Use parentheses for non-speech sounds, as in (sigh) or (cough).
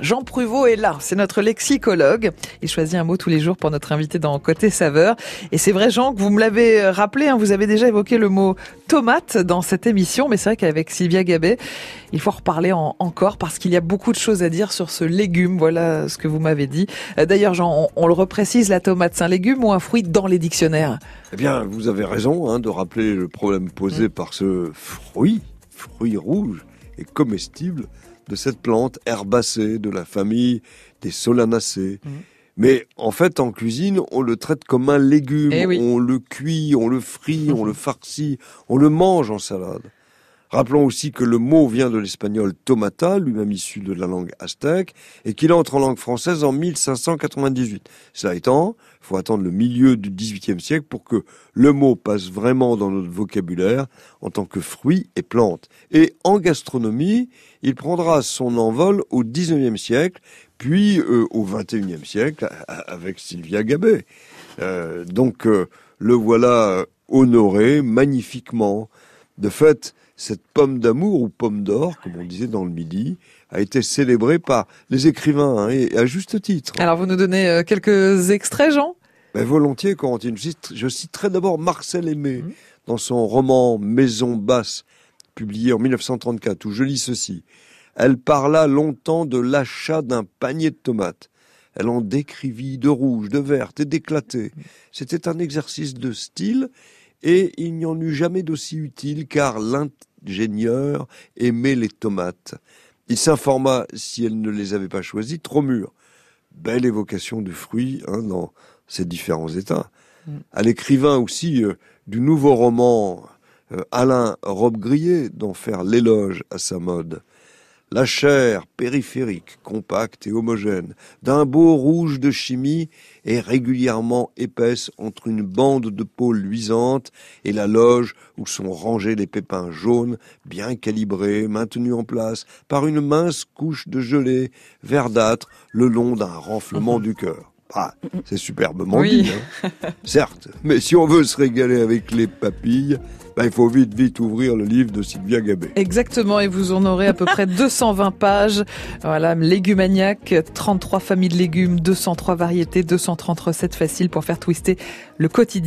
Jean Pruvot est là, c'est notre lexicologue. Il choisit un mot tous les jours pour notre invité dans Côté Saveur. Et c'est vrai Jean que vous me l'avez rappelé, hein, vous avez déjà évoqué le mot tomate dans cette émission, mais c'est vrai qu'avec Sylvia Gabet, il faut en reparler encore parce qu'il y a beaucoup de choses à dire sur ce légume, voilà ce que vous m'avez dit. Euh, d'ailleurs Jean, on, le reprécise, la tomate c'est un légume ou un fruit dans les dictionnaires? Eh bien, vous avez raison hein, de rappeler le problème posé mm. par ce fruit, fruit rouge et comestible de cette plante herbacée de la famille des solanacées. Mmh. Mais en fait, en cuisine, on le traite comme un légume. Eh on le cuit, on le frit, on le (laughs) farcit, on le mange en salade. Rappelons aussi que le mot vient de l'espagnol tomata, lui-même issu de la langue aztèque, et qu'il entre en langue française en 1598. Cela étant, il faut attendre le milieu du XVIIIe siècle pour que le mot passe vraiment dans notre vocabulaire en tant que fruit et plante. Et en gastronomie, il prendra son envol au XIXe siècle, puis euh, au XXIe siècle avec Sylvia Gabet. Euh, donc euh, le voilà honoré magnifiquement. De fait, cette pomme d'amour ou pomme d'or, comme on disait dans le Midi, a été célébrée par les écrivains, hein, et à juste titre. Alors vous nous donnez euh, quelques extraits, Jean? Ben, Volontiers, Corentine. Je citerai d'abord Marcel Aimé, mmh. dans son roman Maison basse, publié en 1934, où je lis ceci. Elle parla longtemps de l'achat d'un panier de tomates. Elle en décrivit de rouges, de vertes et d'éclatées. Mmh. C'était un exercice de style et il n'y en eut jamais d'aussi utile car l'ingénieur aimait les tomates. Il s'informa si elle ne les avait pas choisies trop mûres. Belle évocation du fruit hein, dans ces différents états. Mm. À l'écrivain aussi euh, du nouveau roman euh, Alain Robbe-Grillet d'en faire l'éloge à sa mode. La chair périphérique, compacte et homogène, d'un beau rouge de chimie, est régulièrement épaisse entre une bande de peau luisante et la loge où sont rangés les pépins jaunes, bien calibrés, maintenus en place par une mince couche de gelée verdâtre le long d'un renflement du cœur. Ah, c'est superbement dit, hein. (laughs) certes, mais si on veut se régaler avec les papilles, ben, il faut vite, vite ouvrir le livre de Sylvia Gabet. Exactement, et vous en aurez à peu près (laughs) 220 pages. Voilà, Légumaniac, 33 familles de légumes, 203 variétés, 230 recettes faciles pour faire twister le quotidien.